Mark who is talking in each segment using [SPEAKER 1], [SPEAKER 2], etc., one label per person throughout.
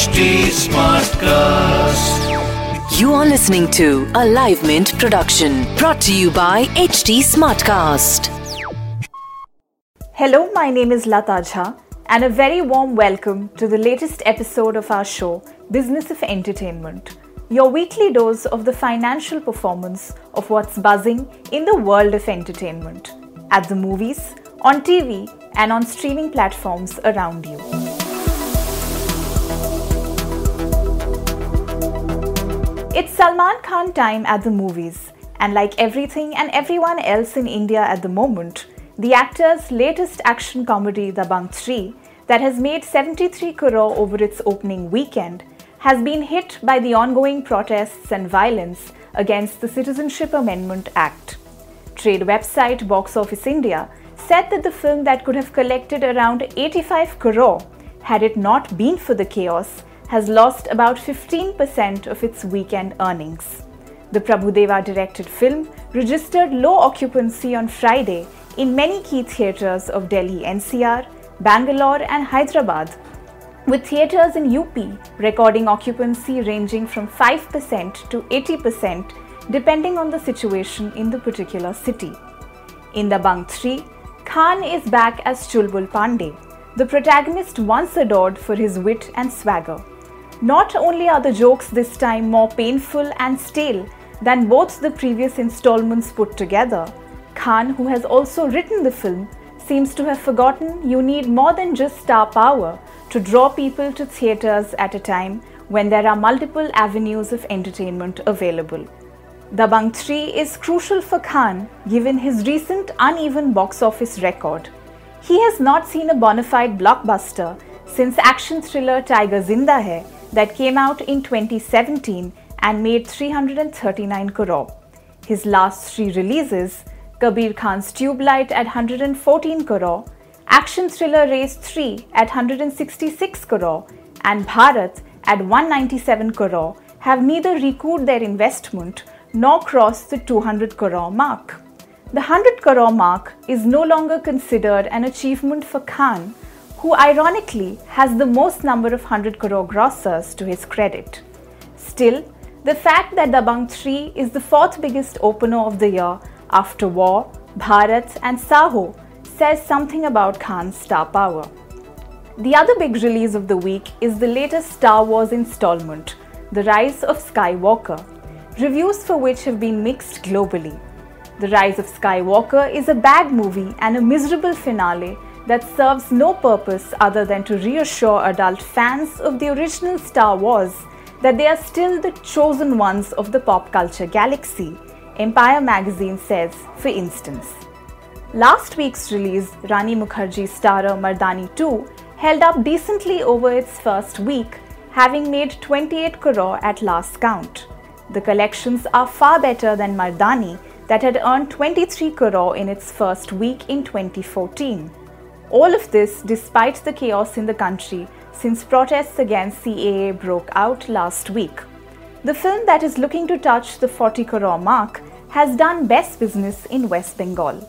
[SPEAKER 1] HT Smartcast.
[SPEAKER 2] You are listening to a Live Mint production brought to you by HT Smartcast.
[SPEAKER 3] Hello, my name is Lata Jha, and a very warm welcome to the latest episode of our show, Business of Entertainment, your weekly dose of the financial performance of what's buzzing in the world of entertainment at the movies, on TV, and on streaming platforms around you. It's Salman Khan time at the movies, and like everything and everyone else in India at the moment, the actor's latest action comedy, Dabangg 3, that has made 73 crore over its opening weekend, has been hit by the ongoing protests and violence against the Citizenship Amendment Act. Trade website Box Office India said that the film that could have collected around 85 crore had it not been for the chaos has lost about 15% of its weekend earnings. The Prabhudeva directed film registered low occupancy on Friday in many key theatres of Delhi NCR, Bangalore, and Hyderabad, with theatres in UP recording occupancy ranging from 5% to 80% depending on the situation in the particular city. In Dabangg 3, Khan is back as Chulbul Pandey, the protagonist once adored for his wit and swagger. Not only are the jokes this time more painful and stale than both the previous installments put together, Khan, who has also written the film, seems to have forgotten you need more than just star power to draw people to theatres at a time when there are multiple avenues of entertainment available. Dabangg 3 is crucial for Khan given his recent uneven box office record. He has not seen a bona fide blockbuster since action thriller Tiger Zinda Hai that came out in 2017 and made 339 crore. His last three releases, Kabir Khan's Tube Light at 114 crore, Action Thriller Race 3 at 166 crore, and Bharat at 197 crore, have neither recouped their investment nor crossed the 200 crore mark. The 100 crore mark is no longer considered an achievement for Khan who ironically has the most number of 100 crore grossers to his credit. Still, the fact that Dabangg 3 is the fourth biggest opener of the year after War, Bharat, and Saaho says something about Khan's star power. The other big release of the week is the latest Star Wars installment, The Rise of Skywalker, reviews for which have been mixed globally. The Rise of Skywalker is a bad movie and a miserable finale that serves no purpose other than to reassure adult fans of the original Star Wars that they are still the chosen ones of the pop culture galaxy, Empire magazine says, for instance. Last week's release, Rani Mukherjee starrer Mardani 2 held up decently over its first week, having made 28 crore at last count. The collections are far better than Mardani, that had earned 23 crore in its first week in 2014. All of this despite the chaos in the country since protests against CAA broke out last week. The film that is looking to touch the 40 crore mark has done best business in West Bengal.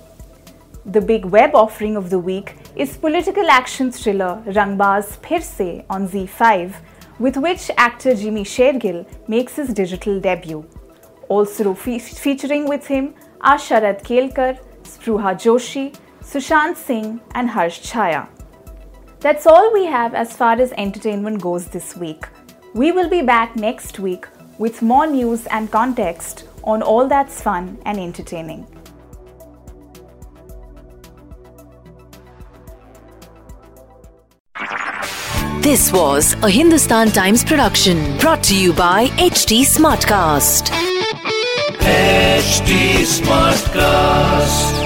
[SPEAKER 3] The big web offering of the week is political action thriller Rangbaz Phir Se on ZEE5, with which actor Jimmy Shergill makes his digital debut. Also fe- featuring with him are Sharad Kelkar, Spruha Joshi, Sushant Singh, and Harsh Chhaya. That's all we have as far as entertainment goes this week. We will be back next week with more news and context on all that's fun and entertaining.
[SPEAKER 2] This was a Hindustan Times production brought to you by HT Smartcast.
[SPEAKER 1] HT Smartcast.